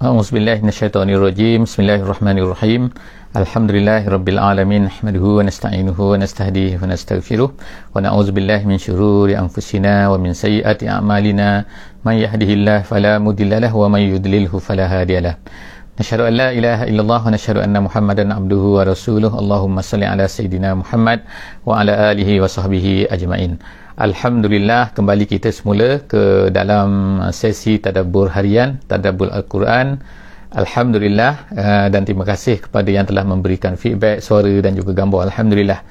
A'udzubillahi minasyaitonirrajim. Bismillahirrahmanirrahim. Alhamdulillahirabbil alamin. Nahmaduhu wa nasta'inuhu wa nastahdihi wa nastaghfiruh. Wa na'udzubillahi min syururi anfusina wa min sayyiati a'malina. Man yahdihillahu fala mudilla lahu wa man yudlilhu fala hadiyalah. Nashhadu an la ilaha illallah wa nashhadu anna Muhammadan abduhu wa rasuluh. Allahumma salli ala sayidina Muhammad wa ala alihi wa sahbihi ajma'in. Alhamdulillah kembali kita semula ke dalam sesi tadabbur harian tadabbur Al-Quran. Alhamdulillah uh, dan terima kasih kepada yang telah memberikan feedback suara dan juga gambar. Alhamdulillah.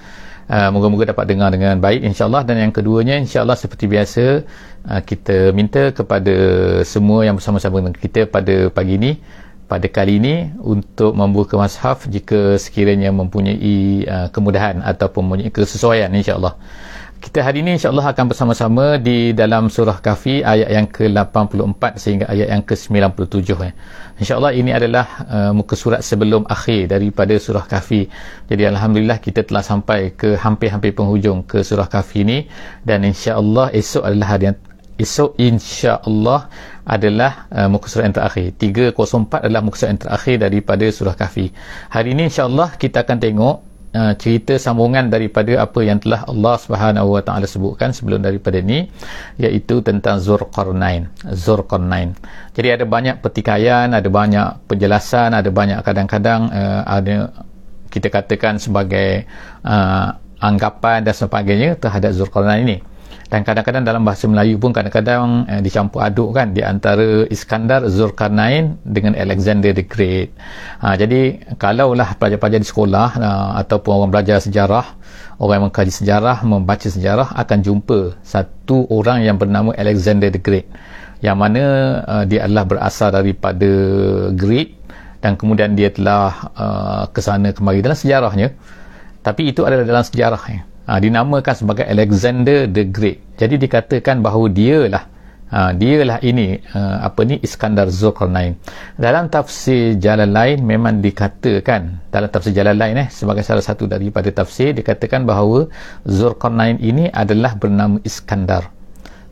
Uh, moga-moga dapat dengar dengan baik insyaAllah. Dan yang keduanya insyaAllah seperti biasa uh, kita minta kepada semua yang bersama-sama dengan kita pada pagi ini pada kali ini untuk membuka mashaf jika sekiranya mempunyai uh, kemudahan ataupun mempunyai kesesuaian insyaAllah kita hari ini insyaAllah akan bersama-sama di dalam surah kafi ayat yang ke-84 sehingga ayat yang ke-97 eh. insyaAllah ini adalah uh, muka surat sebelum akhir daripada surah kafi jadi Alhamdulillah kita telah sampai ke hampir-hampir penghujung ke surah kafi ini. Dan insyaAllah esok adalah hari yang esok insyaAllah adalah uh, muka surat yang terakhir. 304 adalah muka surat yang terakhir daripada surah kafi hari ini insyaAllah kita akan tengok uh, cerita sambungan daripada apa yang telah Allah Subhanahu Wa Taala sebutkan sebelum daripada ini iaitu tentang Zulqarnain Zulqarnain jadi ada banyak pertikaian ada banyak penjelasan ada banyak kadang-kadang uh, ada kita katakan sebagai uh, anggapan dan sebagainya terhadap Zulqarnain ini dan kadang-kadang dalam bahasa Melayu pun kadang-kadang eh, dicampur aduk kan di antara Iskandar Zulkarnain dengan Alexander the Great. Ha, jadi kalaulah pelajar-pelajar di sekolah uh, ataupun orang belajar sejarah orang yang mengkaji sejarah membaca sejarah akan jumpa satu orang yang bernama Alexander the Great. Yang mana uh, dia adalah berasal daripada Greek dan kemudian dia telah uh, ke sana kemari dalam sejarahnya. Tapi itu adalah dalam sejarahnya ha, dinamakan sebagai Alexander the Great. Jadi dikatakan bahawa dialah ha, dialah ini uh, apa ni Iskandar Zulkarnain. Dalam tafsir jalan lain memang dikatakan dalam tafsir jalan lain eh sebagai salah satu daripada tafsir dikatakan bahawa Zulkarnain ini adalah bernama Iskandar.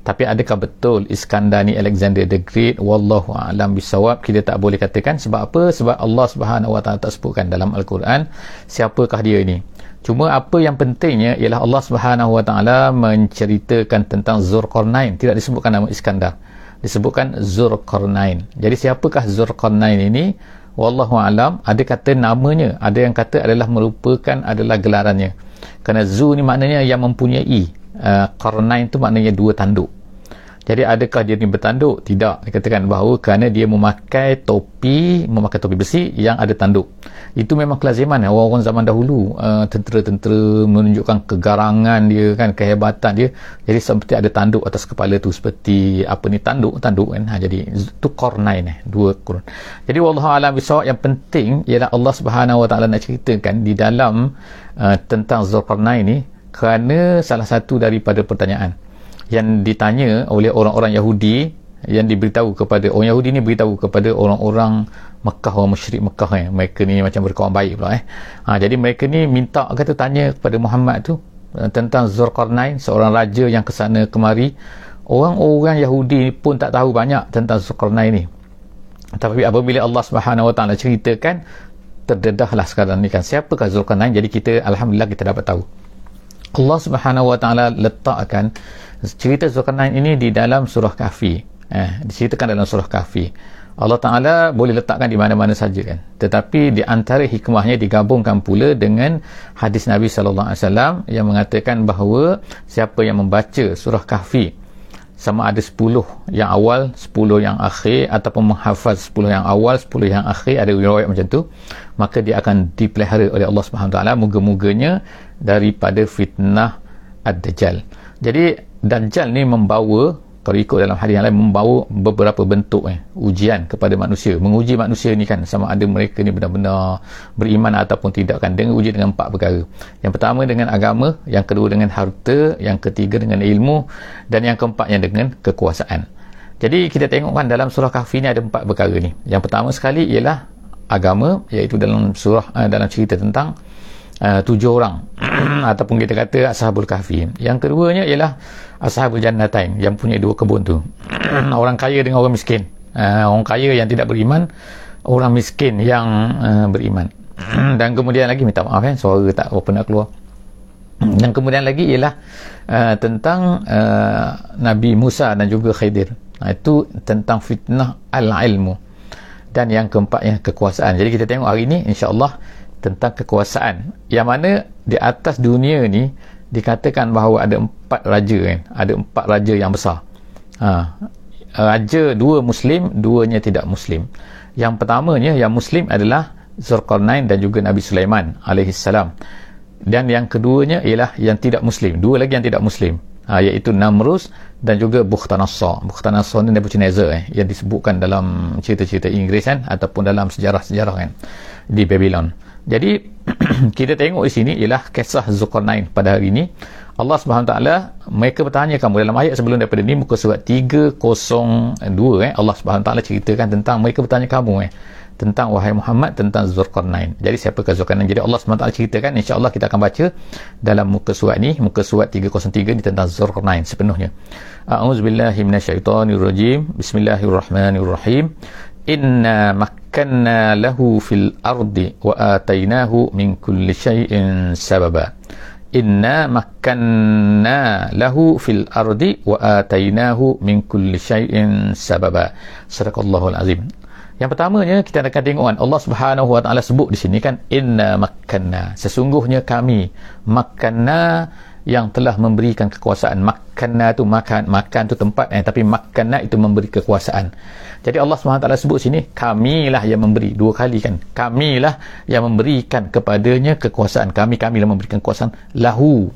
Tapi adakah betul Iskandar ni Alexander the Great? Wallahu alam bisawab kita tak boleh katakan sebab apa? Sebab Allah Subhanahu wa taala tak sebutkan dalam al-Quran siapakah dia ini Cuma apa yang pentingnya ialah Allah Subhanahu Wa Taala menceritakan tentang Zulkarnain, tidak disebutkan nama Iskandar. Disebutkan Zulkarnain. Jadi siapakah Zulkarnain ini? Wallahu alam, ada kata namanya, ada yang kata adalah merupakan adalah gelarannya. Kerana Zu ni maknanya yang mempunyai, uh, Qarnain tu maknanya dua tanduk. Jadi adakah dia ni bertanduk? Tidak. Dikatakan bahawa kerana dia memakai topi, memakai topi besi yang ada tanduk. Itu memang kelaziman ya. orang-orang zaman dahulu. Uh, tentera-tentera menunjukkan kegarangan dia kan, kehebatan dia. Jadi seperti ada tanduk atas kepala tu seperti apa ni tanduk, tanduk kan. Ha, jadi itu kornain eh, dua kurun. Jadi wallahu alam bisawab yang penting ialah Allah Subhanahu Wa Taala nak ceritakan di dalam uh, tentang Zulkarnain ni kerana salah satu daripada pertanyaan yang ditanya oleh orang-orang Yahudi yang diberitahu kepada orang Yahudi ni beritahu kepada orang-orang Mekah orang musyrik Mekah eh. mereka ni macam berkawan baik pula eh. ha, jadi mereka ni minta kata tanya kepada Muhammad tu eh, tentang Zulkarnain seorang raja yang kesana kemari. Orang-orang Yahudi pun tak tahu banyak tentang Zulkarnain ni. Tapi apabila Allah Subhanahu Wa Taala ceritakan terdedahlah sekarang ni kan. Siapakah Zulkarnain? Jadi kita Alhamdulillah kita dapat tahu. Allah Subhanahu Wa Taala letakkan cerita Zulkarnain ini di dalam surah Kahfi. Eh, diceritakan dalam surah Kahfi. Allah Ta'ala boleh letakkan di mana-mana saja kan. Tetapi di antara hikmahnya digabungkan pula dengan hadis Nabi Wasallam yang mengatakan bahawa siapa yang membaca surah Kahfi sama ada 10 yang awal 10 yang akhir ataupun menghafaz 10 yang awal 10 yang akhir ada riwayat macam tu maka dia akan dipelihara oleh Allah Subhanahu Taala. Moga-moganya daripada fitnah ad-dajjal. Jadi Dajjal ni membawa kalau ikut dalam hadis yang lain membawa beberapa bentuk eh, ujian kepada manusia. Menguji manusia ni kan sama ada mereka ni benar-benar beriman ataupun tidak kan. Dengan uji dengan empat perkara. Yang pertama dengan agama yang kedua dengan harta yang ketiga dengan ilmu dan yang keempatnya dengan kekuasaan. Jadi kita tengok kan dalam surah kahfi ni ada empat perkara ni. Yang pertama sekali ialah agama iaitu dalam surah uh, dalam cerita tentang uh, tujuh orang. Ataupun kita kata ashabul kahfi. Yang keduanya ialah ashabul jannatain yang punya dua kebun tu. Orang kaya dengan orang miskin. Uh, orang kaya yang tidak beriman orang miskin yang uh, beriman. Dan kemudian lagi minta maaf eh suara tak apa nak keluar. Dan kemudian lagi ialah uh, tentang uh, Nabi Musa dan juga Khidir. Itu tentang fitnah al-ilmu. Dan yang keempat yang kekuasaan. Jadi kita tengok hari ini insyaAllah tentang kekuasaan. Yang mana di atas dunia ni dikatakan bahawa ada empat raja kan. Ada empat raja yang besar. Ha, raja dua muslim duanya tidak muslim. Yang pertamanya yang muslim adalah Zulkarnain dan juga Nabi Sulaiman alaihissalam dan yang keduanya ialah yang tidak muslim. Dua lagi yang tidak muslim. Ha, iaitu Namrus dan juga Bukhtanasar Bukhtanasar ni Nebuchadnezzar eh, yang disebutkan dalam cerita-cerita Inggeris kan ataupun dalam sejarah-sejarah kan di Babylon jadi kita tengok di sini ialah kisah Zulkarnain pada hari ini Allah SWT mereka bertanya kamu dalam ayat sebelum daripada ni muka surat 302 eh, Allah SWT ceritakan tentang mereka bertanya kamu eh tentang wahai Muhammad tentang Zulkarnain. Jadi siapakah Zulkarnain? Jadi Allah SWT ceritakan insya-Allah kita akan baca dalam muka surat ni, muka surat 303 ni tentang Zulkarnain sepenuhnya. A'udzubillahi minasyaitonirrajim. Bismillahirrahmanirrahim. Inna makkanna lahu fil ardi wa atainahu min kulli syai'in sababa. Inna makkanna lahu fil ardi wa atainahu min kulli syai'in sababa. Sadaqallahul azim. Yang pertamanya kita akan tengok kan Allah Subhanahu Wa Taala sebut di sini kan inna makanna sesungguhnya kami makanna yang telah memberikan kekuasaan. Makanna tu makan makan tu tempat eh tapi makanna itu memberi kekuasaan. Jadi Allah Taala sebut sini kamilah yang memberi dua kali kan. Kamilah yang memberikan kepadanya kekuasaan. Kami kamilah memberikan kekuasaan. Lahu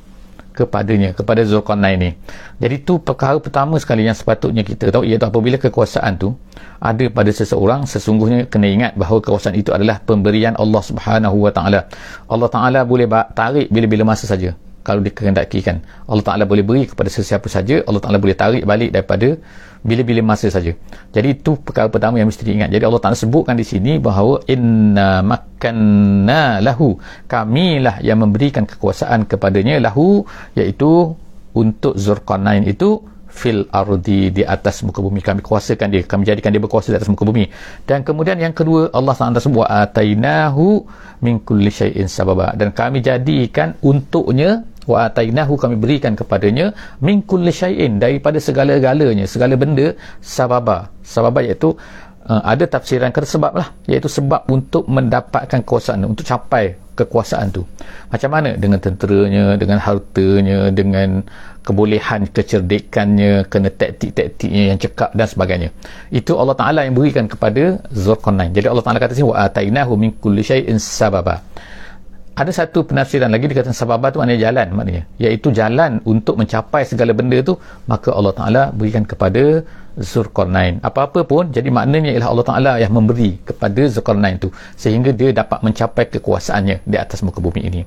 kepadanya kepada Zulkarnain ini jadi tu perkara pertama sekali yang sepatutnya kita tahu iaitu apabila kekuasaan tu ada pada seseorang sesungguhnya kena ingat bahawa kekuasaan itu adalah pemberian Allah Subhanahu Wa Taala. Allah Taala boleh tarik bila-bila masa saja kalau dikehendaki kan Allah Taala boleh beri kepada sesiapa saja Allah Taala boleh tarik balik daripada bila-bila masa saja. Jadi itu perkara pertama yang mesti diingat. Jadi Allah Taala sebutkan di sini bahawa inna makanna lahu. Kamilah yang memberikan kekuasaan kepadanya lahu iaitu untuk Zulkarnain itu fil ardi di atas muka bumi kami kuasakan dia kami jadikan dia berkuasa di atas muka bumi dan kemudian yang kedua Allah SWT sebut atainahu min kulli syai'in sababa dan kami jadikan untuknya wa atainahu kami berikan kepadanya min kulli syai'in daripada segala-galanya segala benda sababa. Sababa iaitu uh, ada tafsiran kata sebab lah iaitu sebab untuk mendapatkan kekuasaan untuk capai kekuasaan tu. Macam mana? Dengan tenteranya dengan hartanya dengan kebolehan kecerdikannya kena taktik-taktiknya yang cekap dan sebagainya. Itu Allah Ta'ala yang berikan kepada Zulkarnain. Jadi Allah Ta'ala kata sini wa atainahu min kulli syai'in sababa ada satu penafsiran lagi dikatakan sababah tu maknanya jalan maknanya. Iaitu jalan untuk mencapai segala benda tu maka Allah Ta'ala berikan kepada Zulkarnain apa-apa pun jadi maknanya ialah Allah Ta'ala yang memberi kepada Zulkarnain tu sehingga dia dapat mencapai kekuasaannya di atas muka bumi ini.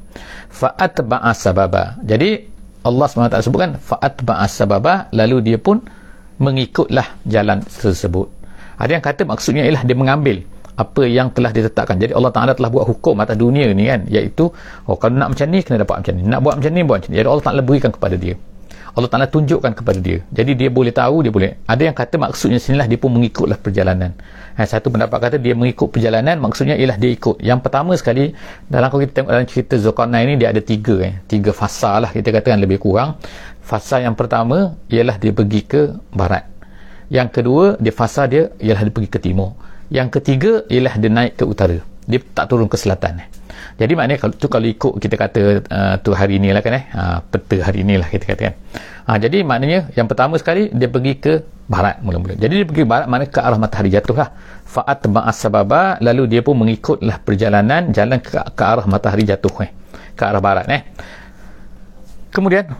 Fa'atba'a sababa. Jadi Allah SWT sebutkan fa'atba'a sababa. Lalu dia pun mengikutlah jalan tersebut. Ada yang kata maksudnya ialah dia mengambil apa yang telah ditetapkan. Jadi Allah Ta'ala telah buat hukum atas dunia ni kan. Iaitu oh kalau nak macam ni kena dapat macam ni. Nak buat macam ni buat macam ni. Jadi Allah Ta'ala berikan kepada dia. Allah Ta'ala tunjukkan kepada dia. Jadi dia boleh tahu dia boleh. Ada yang kata maksudnya sinilah dia pun mengikutlah perjalanan. Ha, satu pendapat kata dia mengikut perjalanan maksudnya ialah dia ikut. Yang pertama sekali dalam kalau kita tengok dalam cerita Zulkarnain ini dia ada tiga eh. tiga fasa lah kita katakan lebih kurang. Fasa yang pertama ialah dia pergi ke barat. Yang kedua dia fasa dia ialah dia pergi ke timur yang ketiga ialah dia naik ke utara. Dia tak turun ke selatan jadi maknanya kalau tu kalau ikut kita kata uh, tu hari ni lah kan eh. Uh, peta hari ni lah kita kata kan. Uh, jadi maknanya yang pertama sekali dia pergi ke barat mula-mula. Jadi dia pergi ke barat mana ke arah matahari jatuh lah. Fa'at ma'as sababa lalu dia pun mengikutlah perjalanan jalan ke, ke arah matahari jatuh eh. Ke arah barat eh. Kemudian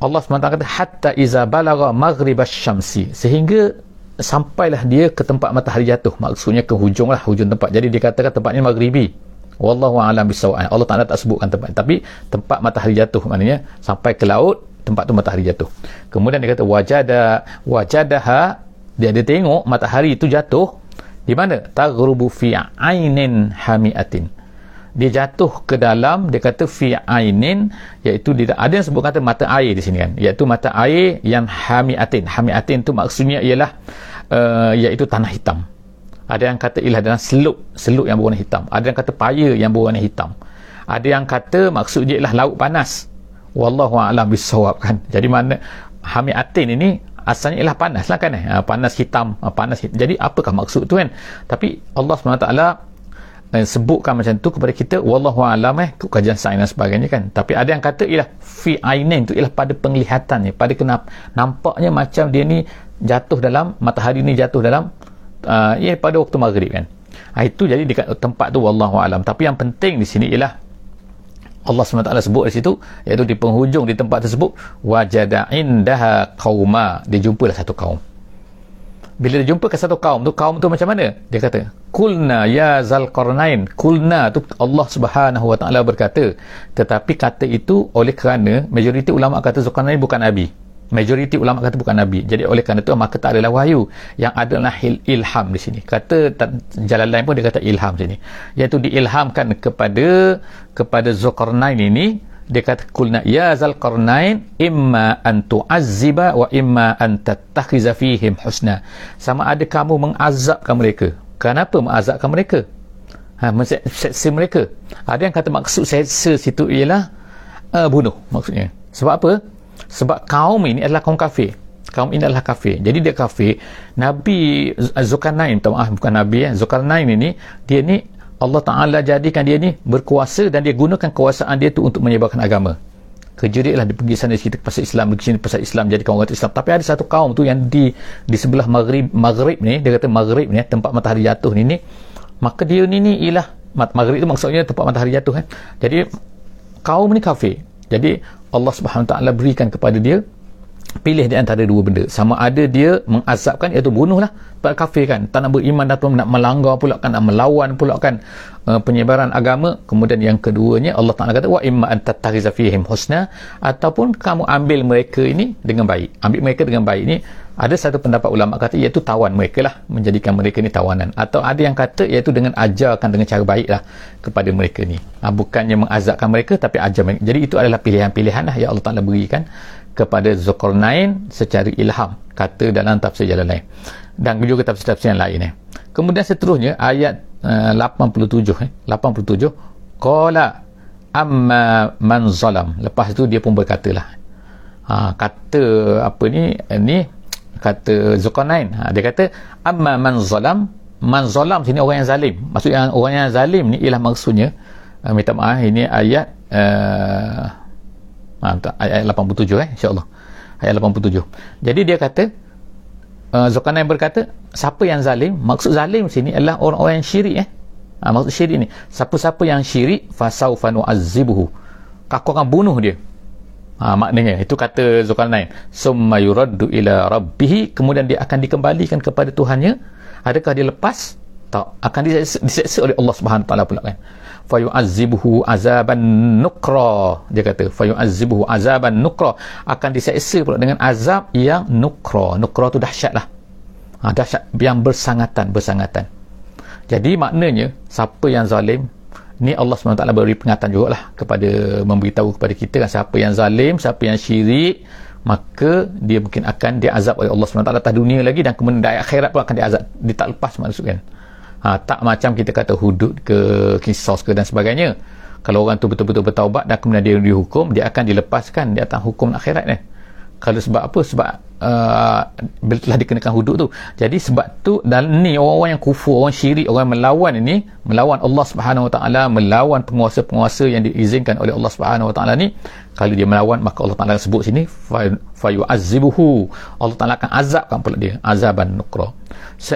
Allah SWT kata hatta iza balagha maghribas syamsi. Sehingga sampailah dia ke tempat matahari jatuh. Maksudnya ke hujung lah hujung tempat. Jadi dia katakan tempat ini maghribi. Wallahu a'lam bisawab Allah Taala tak sebutkan tempat. Tapi tempat matahari jatuh maknanya sampai ke laut tempat tu matahari jatuh. Kemudian dia kata wajada wajadaha dia dia tengok matahari itu jatuh. Di mana? Taghrubu fi ainin hamiatin dia jatuh ke dalam dia kata fi ainin iaitu dia, ada yang sebut kata mata air di sini kan. Iaitu mata air yang hamiatin. Hamiatin tu maksudnya ialah uh, iaitu tanah hitam. Ada yang kata ialah dalam seluk seluk yang berwarna hitam. Ada yang kata paya yang berwarna hitam. Ada yang kata maksud dia ialah laut panas. Wallahu a'lam bisawab kan. Jadi mana hamil atin ini asalnya ialah panas lah kan eh? Ha, panas hitam ha, panas hitam. jadi apakah maksud tu kan? Tapi Allah SWT eh, sebutkan macam tu kepada kita wallahu a'lam eh kajian sains dan sebagainya kan. Tapi ada yang kata ialah fi ainin tu ialah pada penglihatannya pada kenapa nampaknya macam dia ni jatuh dalam matahari ni jatuh dalam uh, ya pada waktu maghrib kan. Ha, itu jadi dekat tempat tu wallahu alam. Tapi yang penting di sini ialah Allah SWT sebut di situ iaitu di penghujung di tempat tersebut wajada indaha qauma. Dia jumpalah satu kaum bila dia jumpa ke satu kaum tu kaum tu macam mana? Dia kata kulna ya zal qarnain kulna tu Allah Subhanahu wa taala berkata tetapi kata itu oleh kerana majoriti ulama kata Zulkarnain bukan nabi. Majoriti ulama kata bukan nabi. Jadi oleh kerana itu maka tak adalah wahyu. Yang adalah ilham di sini. Kata jalan lain pun dia kata ilham sini. Iaitu diilhamkan kepada kepada Zulkarnain ini dia kata kulna ya Zulkarnain imma an tu'azziba wa imma an tattakhiza fihim husna. Sama ada kamu mengazabkan mereka. Kenapa mengazabkan mereka? Ha seksa mereka. Ada yang kata maksud seksa situ ialah uh, bunuh maksudnya. Sebab apa? Sebab kaum ini adalah kaum kafir. Kaum ini adalah kafir. Jadi dia kafir. Nabi Zulkarnain minta maaf bukan Nabi ya. Zulkarnain ini dia ni Allah Ta'ala jadikan dia ni berkuasa dan dia gunakan kekuasaan dia tu untuk menyebarkan agama. Kerja dia lah dia pergi sana cerita pasal Islam pergi sini pasal Islam jadi kaum orang Islam. Tapi ada satu kaum tu yang di di sebelah Maghrib Maghrib ni dia kata Maghrib ni tempat matahari jatuh ni ni maka dia ni ni ialah Maghrib tu maksudnya tempat matahari jatuh kan jadi kaum ni kafir. Jadi Allah Subhanahu taala berikan kepada dia pilih di antara dua benda. Sama ada dia mengazabkan iaitu bunuhlah. Pada kafir kan tak nak beriman atau nak melanggar pula kan nak melawan pula kan uh, penyebaran agama. Kemudian yang keduanya Allah Taala kata wa imma an tattakhidha fihim husna. Ataupun kamu ambil mereka ini dengan baik. Ambil mereka dengan baik ini ada satu pendapat ulama kata iaitu tawan mereka lah menjadikan mereka ni tawanan. Atau ada yang kata iaitu dengan ajarkan dengan cara baik lah kepada mereka ni ha, bukannya mengazabkan mereka tapi ajar mereka. Jadi itu adalah pilihan-pilihan lah yang Allah Ta'ala berikan kepada Zulkarnain secara ilham. Kata dalam tafsir jalan lain. Dan juga tafsir-tafsir yang lain eh. kemudian seterusnya ayat uh, 87 eh, 87 qala amma man zalam. Lepas tu dia pun berkata lah ha, kata apa ni? Ni kata Zulkarnain. Ha, dia kata amma man zalam. Man zalam sini orang yang zalim. Maksud yang orang yang zalim ni ialah maksudnya uh, minta maaf ini ayat uh, ha, ayat 87 eh insyaAllah. Ayat 87 jadi dia kata uh, Zulkarnain berkata siapa yang zalim maksud zalim sini adalah orang-orang yang syirik eh. Ha, maksud syirik ni siapa-siapa yang syirik fasawfa nu'azzibuhu aku akan bunuh dia. Ha, maknanya itu kata Zulkarnain. Summa yuraddu ila rabbih kemudian dia akan dikembalikan kepada Tuhannya. Adakah dia lepas? Tak. Akan diseksa, diseksa oleh Allah Subhanahu taala pula kan fayu'azzibuhu azaban nukra. Dia kata fayu'azzibuhu azaban nukra. Akan diseksa pula dengan azab yang nukra. Nukra tu dahsyat lah ha, dahsyat yang bersangatan bersangatan. Jadi maknanya siapa yang zalim ni Allah SWT beri pengatan jugalah kepada memberitahu kepada kita kan siapa yang zalim siapa yang syirik maka dia mungkin akan diazab oleh Allah SWT atas dunia lagi dan kemudian di akhirat pun akan diazab dia tak lepas maksud kan ha, tak macam kita kata hudud ke kisos ke dan sebagainya. Kalau orang tu betul-betul bertaubat dan kemudian dia dihukum dia akan dilepaskan di atas hukum akhirat ni. Kalau sebab apa? Sebab uh, telah dikenakan hudud tu. Jadi sebab tu dan ni orang-orang yang kufur orang syirik orang melawan ini melawan Allah Subhanahu Wa Taala melawan penguasa-penguasa yang diizinkan oleh Allah Subhanahu Wa Taala ni kalau dia melawan maka Allah Taala sebut sini fa yu'azzibuhu Allah Taala akan azabkan pula dia azaban nukra.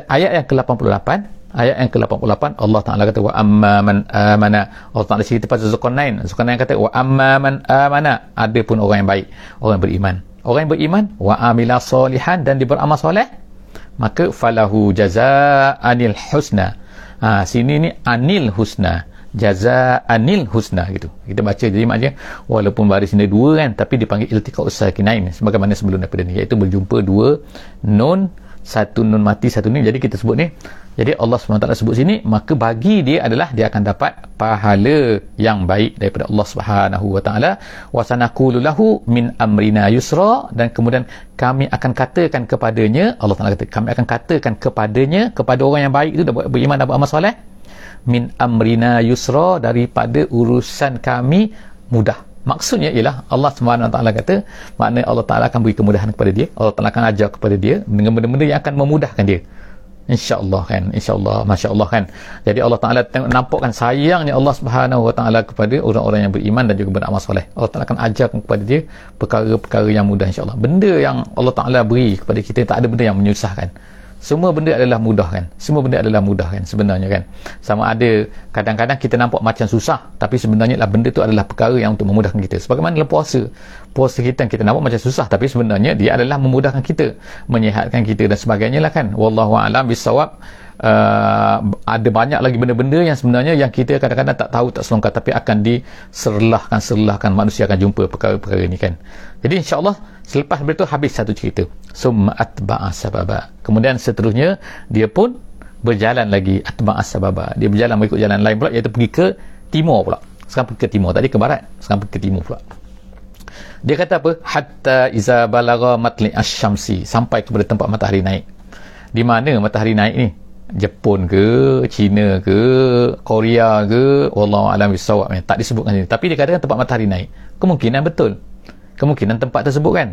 Ayat yang ke-88 ayat yang ke-88 Allah Taala kata wa amma man amana. Allah Taala cerita pasal Zulkarnain Zulkarnain kata wa amma man amana. Ada pun orang yang baik orang yang beriman. Orang yang beriman wa amila solihan dan dia beramal soleh maka falahu jazaanil husna. Ha, sini ni anil husna. Jazaanil husna gitu. Kita baca jadi maknanya walaupun baris ini dua kan tapi dipanggil iltiqa usakinain sebagaimana sebelum daripada ni iaitu berjumpa dua nun satu nun mati satu nun jadi kita sebut ni jadi Allah SWT sebut sini maka bagi dia adalah dia akan dapat pahala yang baik daripada Allah Subhanahu wa taala. Wa sanaqulu lahu min amrina yusra dan kemudian kami akan katakan kepadanya Allah Taala kata kami akan katakan kepadanya kepada orang yang baik itu beriman dan beramal soleh min amrina yusra daripada urusan kami mudah maksudnya ialah Allah Taala kata maknanya Allah Taala akan beri kemudahan kepada dia Allah Taala akan ajar kepada dia dengan benda-benda yang akan memudahkan dia. InsyaAllah kan InsyaAllah Masya Allah kan. Jadi Allah Ta'ala tengok nampakkan sayangnya Allah Subhanahu Wa Ta'ala kepada orang-orang yang beriman dan juga beramal soleh. Allah Ta'ala akan ajarkan kepada dia perkara-perkara yang mudah insyaAllah. Benda yang Allah Ta'ala beri kepada kita tak ada benda yang menyusahkan semua benda adalah mudah kan? Semua benda adalah mudah kan sebenarnya kan? Sama ada kadang-kadang kita nampak macam susah tapi sebenarnya lah benda tu adalah perkara yang untuk memudahkan kita. Sebagaimana dalam puasa. Puasa kita kita nampak macam susah tapi sebenarnya dia adalah memudahkan kita menyehatkan kita dan sebagainya lah kan? Wallahu alam bisawab uh, ada banyak lagi benda-benda yang sebenarnya yang kita kadang-kadang tak tahu tak selongkar tapi akan diserlahkan serlahkan manusia akan jumpa perkara-perkara ini kan? Jadi insyaAllah selepas itu habis satu cerita. Summa atba'a sababa. Kemudian seterusnya dia pun berjalan lagi atba'a sababa. Dia berjalan mengikut jalan lain pula iaitu pergi ke timur pula. Sekarang pergi ke timur tadi ke barat. Sekarang pergi ke timur pula. Dia kata apa? Hatta iza balagha matli asyamsi sampai kepada tempat matahari naik. Di mana matahari naik ni Jepun ke China ke Korea ke wallahu alam bisawab tak disebutkan sini. Tapi dia katakan tempat matahari naik. Kemungkinan betul. Kemungkinan tempat tersebut kan?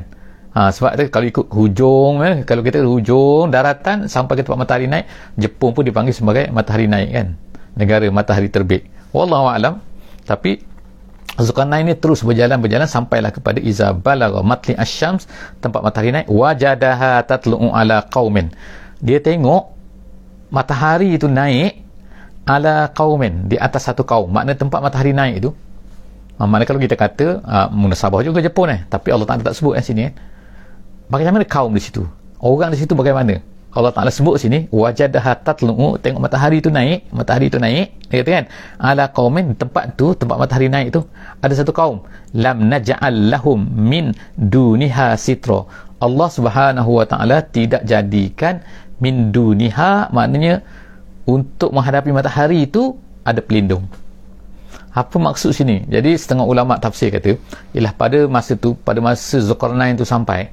Ha, sebab kalau ikut hujung eh, kalau kita hujung daratan sampai ke tempat matahari naik Jepun pun dipanggil sebagai matahari naik kan? Negara matahari terbit. Wallahu alam. Tapi Zulkarnain ini terus berjalan-berjalan sampailah kepada Iza balagha matli asyams tempat matahari naik wajadaha tatlu'u ala qaumin. Dia tengok matahari itu naik ala qaumin di atas satu kaum makna tempat matahari naik itu Ha, mana kalau kita kata uh, munasabah juga Jepun eh tapi Allah Taala tak sebut kat sini eh. Bagaimana kaum di situ? Orang di situ bagaimana? Allah Taala sebut sini wajadah tatlu tengok matahari itu naik, matahari itu naik, dia kata kan? Ala qaumin tempat tu, tempat matahari naik itu ada satu kaum lam naj'al lahum min duniha sitra. Allah Subhanahu wa taala tidak jadikan min duniha maknanya untuk menghadapi matahari itu ada pelindung. Apa maksud sini? Jadi setengah ulama tafsir kata ialah pada masa tu pada masa Zulkarnain tu sampai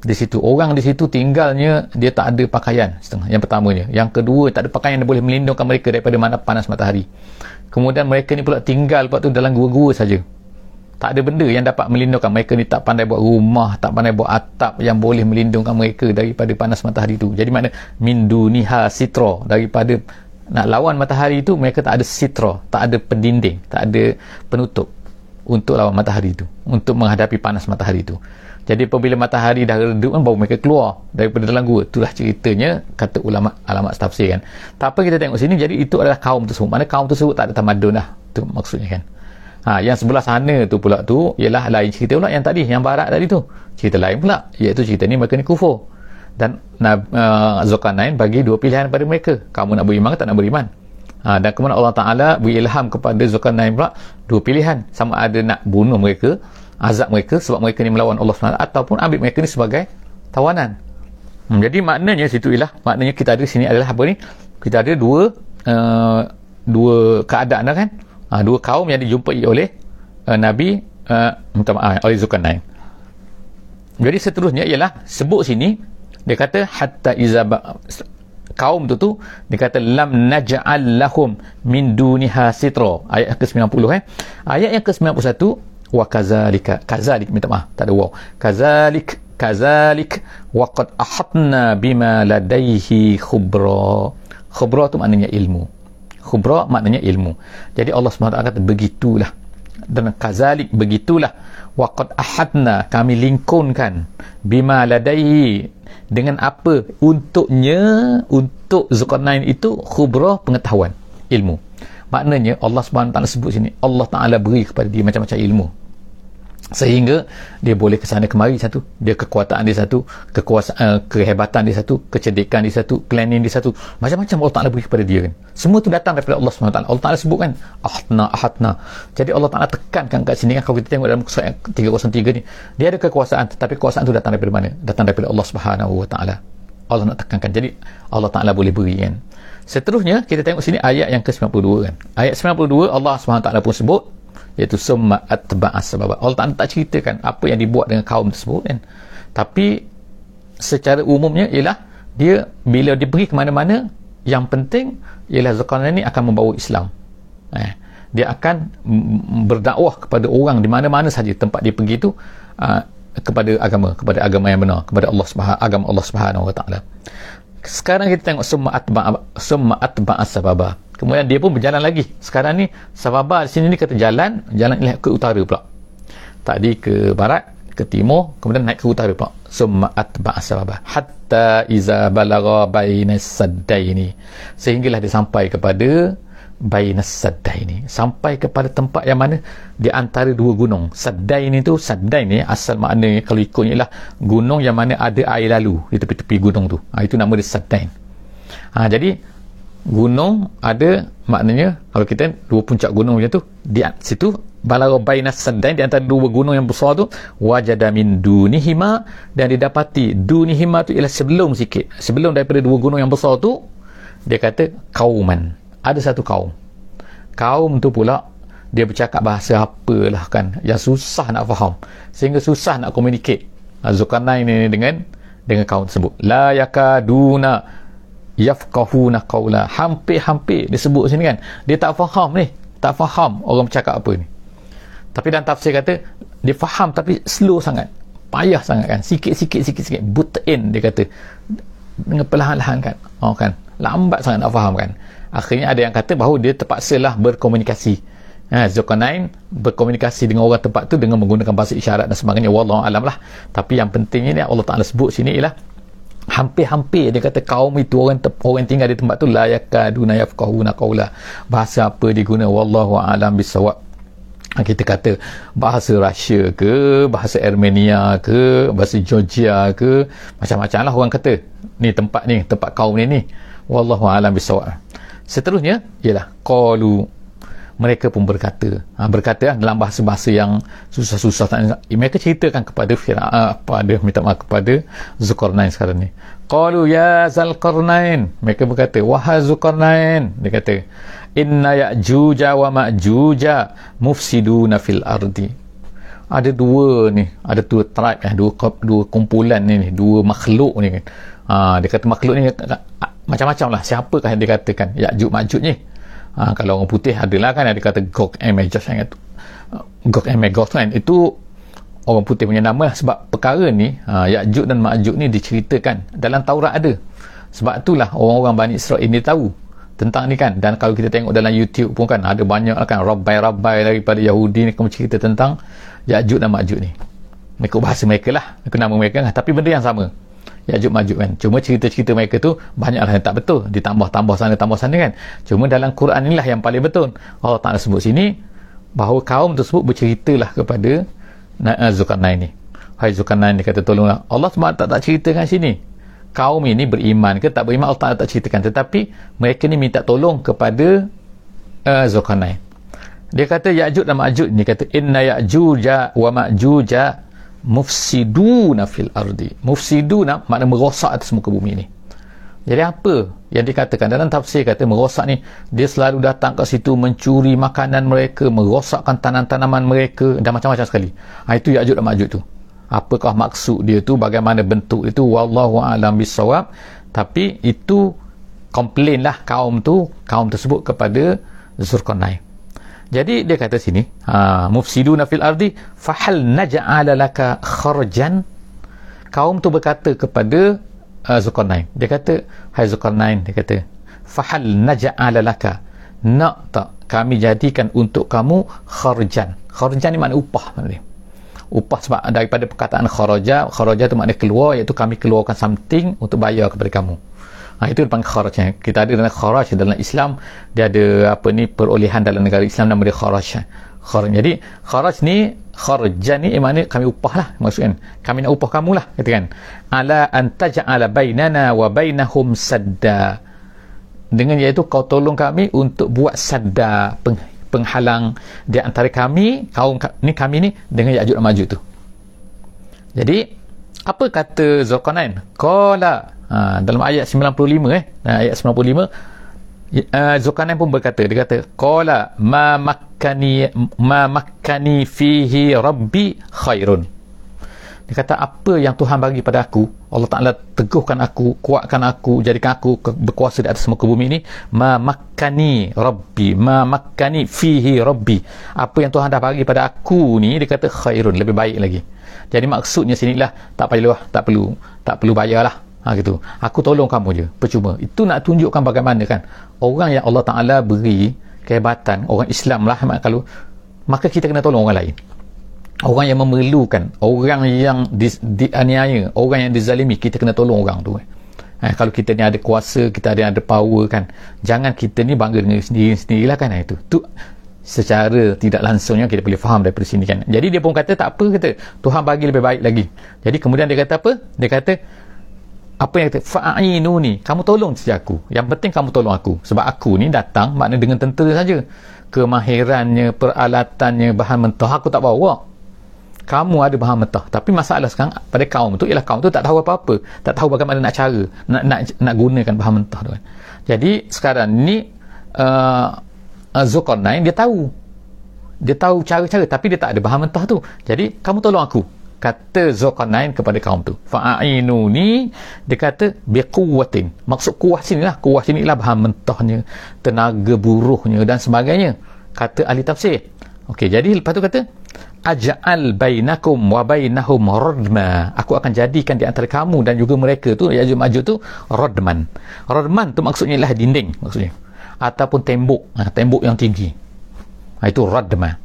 di situ orang di situ tinggalnya dia tak ada pakaian. Setengah yang pertamanya. Yang kedua tak ada pakaian yang boleh melindungkan mereka daripada mana panas matahari. Kemudian mereka ni pula tinggal lepas tu dalam gua-gua saja tak ada benda yang dapat melindungkan mereka ni tak pandai buat rumah tak pandai buat atap yang boleh melindungkan mereka daripada panas matahari tu. Jadi makna min duniha sitra. Daripada nak lawan matahari itu mereka tak ada sitra tak ada pendinding tak ada penutup untuk lawan matahari itu untuk menghadapi panas matahari itu jadi apabila matahari dah redup kan baru mereka keluar daripada dalam gua. Itulah ceritanya kata ulama alamat tafsir kan. Tak apa kita tengok sini. Jadi itu adalah kaum tersebut. Mana kaum tersebut tak ada tamadun lah itu maksudnya kan ha, yang sebelah sana tu pula tu ialah lain cerita pula yang tadi yang barat tadi tu. Cerita lain pula iaitu cerita ni mereka ni kufur. Dan uh, Zulkarnain bagi dua pilihan kepada mereka. Kamu nak beriman atau tak nak beriman? Ha, dan kemudian Allah Ta'ala beri ilham kepada Zulkarnain pula dua pilihan. Sama ada nak bunuh mereka azab mereka sebab mereka ni melawan Allah SWT ataupun ambil mereka ni sebagai tawanan. Hmm, jadi maknanya situ ialah maknanya kita ada sini adalah apa ni? Kita ada dua uh, dua keadaan kan ha, dua kaum yang dijumpai oleh uh, Nabi uh, minta maaf oleh Zulkarnain. Jadi seterusnya ialah sebut sini dia kata hatta iza kaum tu tu dia kata lam naj'al lahum min duniha sitra. Ayat ke-90 eh. Ayat yang ke-91 wa kazalika. Kazalik minta maaf tak ada waw. Kazalik kazalik wa qad ahatna bima ladaihi khubra. Khubra tu maknanya ilmu khubra maknanya ilmu. Jadi Allah SWT kata begitulah. Dan kazalik begitulah. Wa qad ahadna kami lingkunkan bima ladaihi dengan apa? Untuknya untuk Zulkarnain itu khubrah pengetahuan ilmu. Maknanya Allah SWT sebut sini Allah Ta'ala beri kepada dia macam-macam ilmu sehingga dia boleh ke sana kemari satu dia kekuatan dia satu kekuasaan uh, kehebatan dia satu kecerdikan dia satu planning dia satu. Macam-macam Allah Ta'ala beri kepada dia kan. Semua tu datang daripada Allah SWT Allah Ta'ala sebut kan ahadna ahadna. Jadi Allah Ta'ala tekankan kat sini kan kalau kita tengok dalam surah 303 ni dia ada kekuasaan tetapi kekuasaan tu datang daripada mana? Datang daripada Allah Subhanahu Wa Ta'ala. Allah nak tekankan. Jadi Allah Ta'ala boleh beri kan. Seterusnya kita tengok sini ayat yang ke-92 kan. Ayat 92 Allah SWT pun sebut iaitu summa atba'as sebab Allah Ta'ala tak ceritakan apa yang dibuat dengan kaum tersebut kan? Tapi secara umumnya ialah dia bila diberi ke mana-mana yang penting ialah Zulkarnain ini akan membawa Islam. Eh, dia akan berdakwah kepada orang di mana-mana saja tempat dia pergi itu uh, kepada agama kepada agama yang benar kepada Allah Subhanahu agama Allah Subhanahu wa taala. Sekarang kita tengok summa atba summa atba sababa kemudian dia pun berjalan lagi. Sekarang ni sababa sini ni kata jalan jalan ke utara pula. Tadi ke barat ke timur kemudian naik ke utara pula. Summa atba sababa hatta iza balagha bainas saddaini. Sehinggalah dia sampai kepada bainas saddai ini sampai kepada tempat yang mana? Di antara dua gunung. Saddai ini tu saddai ni asal maknanya kalau ikutnya ialah gunung yang mana ada air lalu di tepi-tepi gunung tu. Ha, itu nama dia saddai ha, jadi gunung ada maknanya kalau kita dua puncak gunung macam tu di situ balara bainas saddai di antara dua gunung yang besar tu wajada min dunihima dan didapati dunihima tu ialah sebelum sikit. Sebelum daripada dua gunung yang besar tu dia kata kauman. Ada satu kaum. Kaum tu pula dia bercakap bahasa apalah kan yang susah nak faham. Sehingga susah nak communicate. Zulkarnain ini dengan dengan kaum tersebut. La yakaduna yafqahuna qawla. Hampir-hampir dia sebut sini kan. Dia tak faham ni. Tak faham orang bercakap apa ni. Tapi dalam tafsir kata dia faham tapi slow sangat. Payah sangat kan. Sikit-sikit sikit-sikit butain dia kata. Dengan perlahan-lahan kan. Oh kan. Lambat sangat nak faham kan. Akhirnya ada yang kata bahawa dia terpaksalah berkomunikasi. Ha, Zulkarnain berkomunikasi dengan orang tempat tu dengan menggunakan bahasa isyarat dan sebagainya. Wallahu alam lah. Tapi yang pentingnya ni Allah Ta'ala sebut sini ialah hampir-hampir dia kata kaum itu orang orang tinggal di tempat tu la yakaduna yafqahuna qawla. Bahasa apa diguna wallahu alam bisawab ha, kita kata bahasa Rusia ke bahasa Armenia ke bahasa Georgia ke macam-macam lah orang kata. Ni tempat ni tempat kaum ni ni. Wallahu alam bisawab seterusnya ialah qalu mereka pun berkata ha, berkata dalam bahasa-bahasa yang susah-susah mereka ceritakan kepada Fir'aun ah, pada minta maaf kepada Zulkarnain sekarang ni. Qalu ya Zulkarnain. Mereka berkata wahai Zulkarnain dia kata inna ya'juja wa ma'juja mufsiduna fil ardi. Ada dua ni ada dua tribe eh, dua dua kumpulan ni dua makhluk ni kan. Ha, dia kata makhluk ni macam-macam lah siapakah yang dikatakan? Ya'juj Ma'juj ni ha, kalau orang putih adalah kan ada kata Gog and Magog kan Gog and Magog kan itu orang putih punya nama lah. Sebab perkara ni ha, Ya'juj dan Ma'juj ni diceritakan. Dalam Taurat ada. Sebab itulah orang-orang Bani Israel ini tahu tentang ni kan. Dan kalau kita tengok dalam YouTube pun kan ada banyak lah kan rabai-rabai daripada Yahudi ni kamu cerita tentang Ya'juj dan Ma'juj ni. Mereka bahasa mereka lah mereka nama mereka lah. Tapi benda yang sama Ya'juj Ma'juj kan. Cuma cerita-cerita mereka tu banyaklah yang tak betul. Ditambah-tambah sana tambah sana kan. Cuma dalam Quran inilah yang paling betul. Allah Ta'ala sebut sini bahawa kaum tersebut berceritalah kepada uh, Zulkarnain ni. Hai Zulkarnain ni kata tolonglah Allah SWT tak, tak ceritakan sini. Kaum ini beriman ke? Tak beriman Allah Ta'ala tak ceritakan. Tetapi mereka ni minta tolong kepada uh, Zulkarnain. Dia kata Ya'juj dan Ma'juj ni kata inna Ya'juja wa Ma'juja mufsiduna fil ardi. Mufsiduna makna merosak atas muka bumi ni. Jadi apa yang dikatakan? Dalam tafsir kata merosak ni dia selalu datang ke situ mencuri makanan mereka merosakkan tanam-tanaman mereka dan macam-macam sekali. Ha, itu Ya'juj dan Ma'juj tu. Apakah maksud dia tu? Bagaimana bentuk itu wallahu alam bisawab tapi itu komplain lah kaum tu kaum tersebut kepada Zulkarnain jadi dia kata sini, ha, mufsiduna fil ardi fahal naj'ala laka kharjan? Kaum tu berkata kepada uh, Zulkarnain. Dia kata, hai Zulkarnain, dia kata, fahal naj'ala laka? Nak tak kami jadikan untuk kamu kharjan? Kharjan ni makna upah maknanya. Upah sebab daripada perkataan kharaja, kharaja tu makna keluar iaitu kami keluarkan something untuk bayar kepada kamu ha, itu dipanggil kharaj kita ada dalam kharaj dalam Islam dia ada apa ni perolehan dalam negara Islam nama dia kharaj. Kharaj. Jadi kharaj ni kharajan ni eh, maknanya kami upah lah maksudnya kami nak upah kamu lah kata kan? Ala antaja'ala bainana wa bainahum sadda. Dengan iaitu kau tolong kami untuk buat sadda peng, penghalang di antara kami kaum ni kami ni dengan Ya'juj dan Ma'juj tu. Jadi apa kata Zulkarnain? Qala. Ha, dalam ayat 95 eh? Ayat 95 uh, Zulkarnain pun berkata dia kata qala ma makkani ma makkani fihi rabbi khairun dia kata apa yang Tuhan bagi pada aku Allah Ta'ala teguhkan aku kuatkan aku jadikan aku berkuasa di atas muka bumi ini ma makkani rabbi ma makkani fihi rabbi. Apa yang Tuhan dah bagi pada aku ni dia kata khairun lebih baik lagi. Jadi maksudnya sinilah tak perlu tak perlu tak perlu bayarlah ha, gitu. aku tolong kamu je percuma. Itu nak tunjukkan bagaimana kan orang yang Allah Ta'ala beri kehebatan orang Islam lah kalau maka kita kena tolong orang lain orang yang memerlukan orang yang di, dianiaya orang yang dizalimi kita kena tolong orang tu eh. Eh, kalau kita ni ada kuasa kita ada ada power kan jangan kita ni bangga dengan sendiri sendirilah kan itu. Tu secara tidak langsungnya kita boleh faham daripada sini kan. Jadi dia pun kata tak apa kata Tuhan bagi lebih baik lagi. Jadi kemudian dia kata apa? Dia kata apa yang kata fa'inu ni kamu tolong saja aku. Yang penting kamu tolong aku. Sebab aku ni datang makna dengan tentera saja. Kemahirannya peralatannya bahan mentah aku tak bawa kamu ada bahan mentah. Tapi masalah sekarang pada kaum tu ialah kaum tu tak tahu apa-apa. Tak tahu bagaimana nak cara nak nak, nak gunakan bahan mentah tu kan. Jadi sekarang ni uh, uh, Zulkarnain dia tahu. Dia tahu cara-cara tapi dia tak ada bahan mentah tu. Jadi kamu tolong aku. Kata Zulkarnain kepada kaum tu. Fa'ainu ni dia kata biquwatin maksud kuah sini lah. Kuah sini lah bahan mentahnya tenaga buruhnya dan sebagainya. Kata ahli tafsir. Okey, jadi lepas tu kata aj'al bainakum wa bainahum radma. Aku akan jadikan di antara kamu dan juga mereka tu Ya'juj Ma'juj tu radman. Radman tu maksudnya lah dinding maksudnya. Ataupun tembok. Ha, tembok yang tinggi. Ha, itu radma.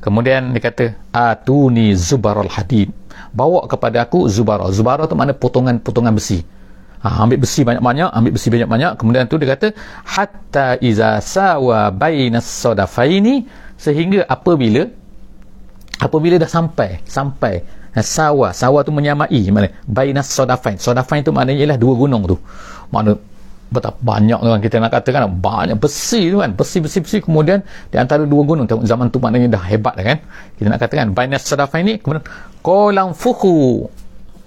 Kemudian dia kata atuni zubaral hadid. Bawa kepada aku zubara. Zubara tu mana potongan-potongan besi. Ha, ambil besi banyak-banyak ambil besi banyak-banyak. Kemudian tu dia kata hatta iza sawa bainas sadafaini sehingga apabila apabila dah sampai sampai eh, sawa sawa tu menyamai mana? Bainas sodafain. Sodafain tu maknanya ialah dua gunung tu. Makna betapa banyak kan kita nak katakan banyak besi tu kan? Besi besi besi. Kemudian di antara dua gunung zaman tu maknanya dah hebat kan? Kita nak katakan bainas sodafain ni kemudian kolang fuku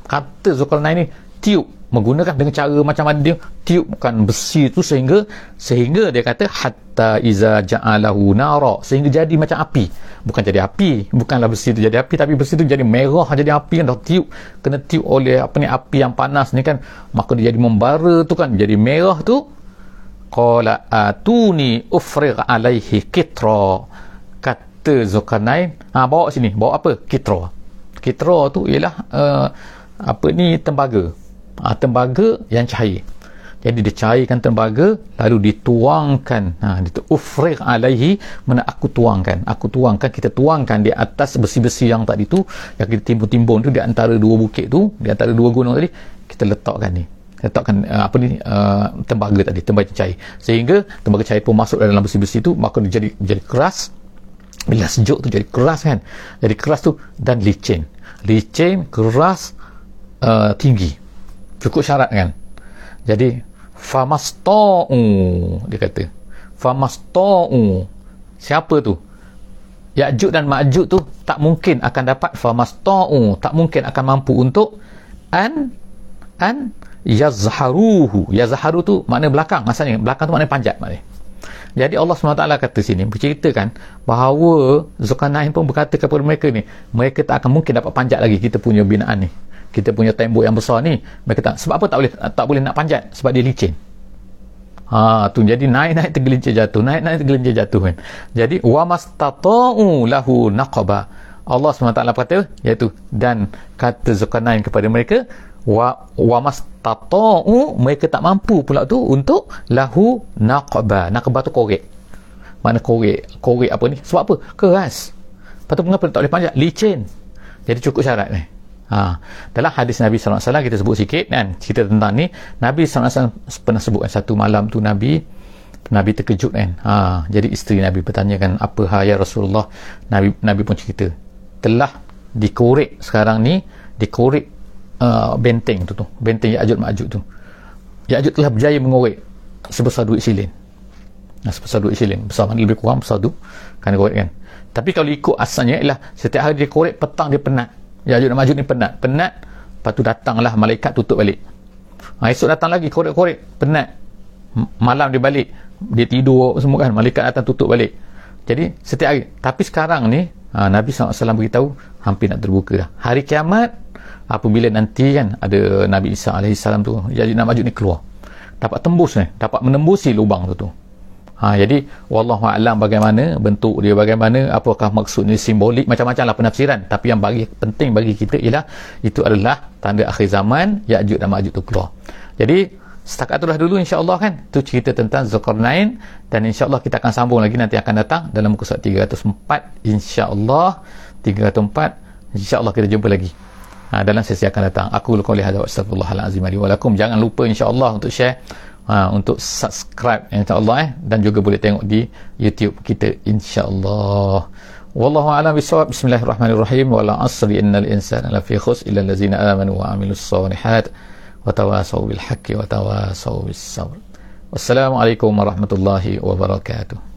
kata Zulkarnain ni tiup menggunakan dengan cara macam mana dia tiupkan besi itu sehingga sehingga dia kata hatta iza ja'alahu nara. Sehingga jadi macam api. Bukan jadi api bukanlah besi itu jadi api tapi besi itu jadi merah jadi api kan dah tiup. Kena tiup oleh apa ni api yang panas ni kan. Maka dia jadi membara tu kan jadi merah tu. Qala atuni ufrigh alaihi kitra. Kata Zulkarnain ha, bawa sini. Bawa apa? Kitra. Kitra tu ialah uh, apa ni tembaga ha, tembaga yang cair. Jadi dicairkan tembaga lalu dituangkan. Ha, itu ufriq alaihi mana aku tuangkan. Aku tuangkan kita tuangkan di atas besi-besi yang tadi tu yang kita timbun-timbun tu di antara dua bukit tu di antara dua gunung tadi kita letakkan ni. Letakkan uh, apa ni uh, tembaga tadi tembaga cair. Sehingga tembaga cair pun masuk dalam besi-besi tu maka dia jadi jadi keras. Bila sejuk tu jadi keras kan? Jadi keras tu dan licin. Licin keras uh, tinggi cukup syarat kan? Jadi famasta'u dia kata. Famasta'u. Siapa tu? Ya'juj dan Ma'juj tu tak mungkin akan dapat famasta'u. Tak mungkin akan mampu untuk an an yazharuhu. Yazharu tu makna belakang. Maksudnya belakang tu makna panjat maknanya. Jadi Allah SWT kata sini berceritakan bahawa Zulkarnain pun berkata kepada mereka ni mereka tak akan mungkin dapat panjat lagi kita punya binaan ni kita punya tembok yang besar ni mereka tak sebab apa tak boleh tak boleh nak panjat? Sebab dia licin. Ha tu jadi naik-naik tergelincir jatuh naik-naik tergelincir jatuh kan. Jadi wa mastata'u lahu naqaba. Allah SWT kata iaitu dan kata Zulkarnain kepada mereka wa wa mastata'u mereka tak mampu pula tu untuk lahu naqaba. Naqaba tu korek. Mana korek? Korek apa ni? Sebab apa? Keras. Patut mengapa tak boleh panjat? Licin. Jadi cukup syarat ni Ha. Dalam hadis Nabi SAW kita sebut sikit kan cerita tentang ni. Nabi SAW pernah sebut kan, satu malam tu Nabi Nabi terkejut kan. Ha. jadi isteri Nabi bertanya kan apa hal ya Rasulullah? Nabi Nabi pun cerita telah dikorek sekarang ni dikorek uh, benteng tu tu benteng Ya'jud Ma'jud tu. Ya'jud telah berjaya mengorek sebesar duit silin. Nah, sebesar duit silin. Besar mana? Lebih kurang besar tu kan korek kan. Tapi kalau ikut asalnya ialah setiap hari dia korek petang dia penat Ya'juj dan Ma'juj ni penat. Penat lepas tu datanglah malaikat tutup balik. Ha, esok datang lagi korek-korek penat. Malam dia balik dia tidur semua kan malaikat datang tutup balik. Jadi setiap hari. Tapi sekarang ni ha, Nabi SAW beritahu hampir nak terbuka dah. Hari kiamat apabila nanti kan ada Nabi Isa AS tu jadi nak maju ni keluar. Dapat tembus ni dapat menembusi lubang tu tu ha, jadi wallahu alam bagaimana bentuk dia bagaimana apakah maksudnya simbolik macam-macam lah penafsiran. Tapi yang bagi penting bagi kita ialah itu adalah tanda akhir zaman Ya'juj dan Ma'juj tu keluar. Jadi setakat itulah dulu insyaAllah kan tu cerita tentang Zulkarnain dan insyaAllah kita akan sambung lagi nanti akan datang dalam muka surat 304 insyaAllah 304 insyaAllah kita jumpa lagi. Ha, dalam sesi akan datang. Aku luka lihat walakum jangan lupa insyaAllah untuk share ha, untuk subscribe insyaAllah eh, dan juga boleh tengok di youtube kita insyaAllah. Wallahu alam bisawab bismillahirrahmanirrahim. Wala asri innal insana lafi khus illa allazina amanu wa amilus salihat wa tawasaw bil haqqi wa tawasaw bis sabr. Wassalamualaikum warahmatullahi wabarakatuh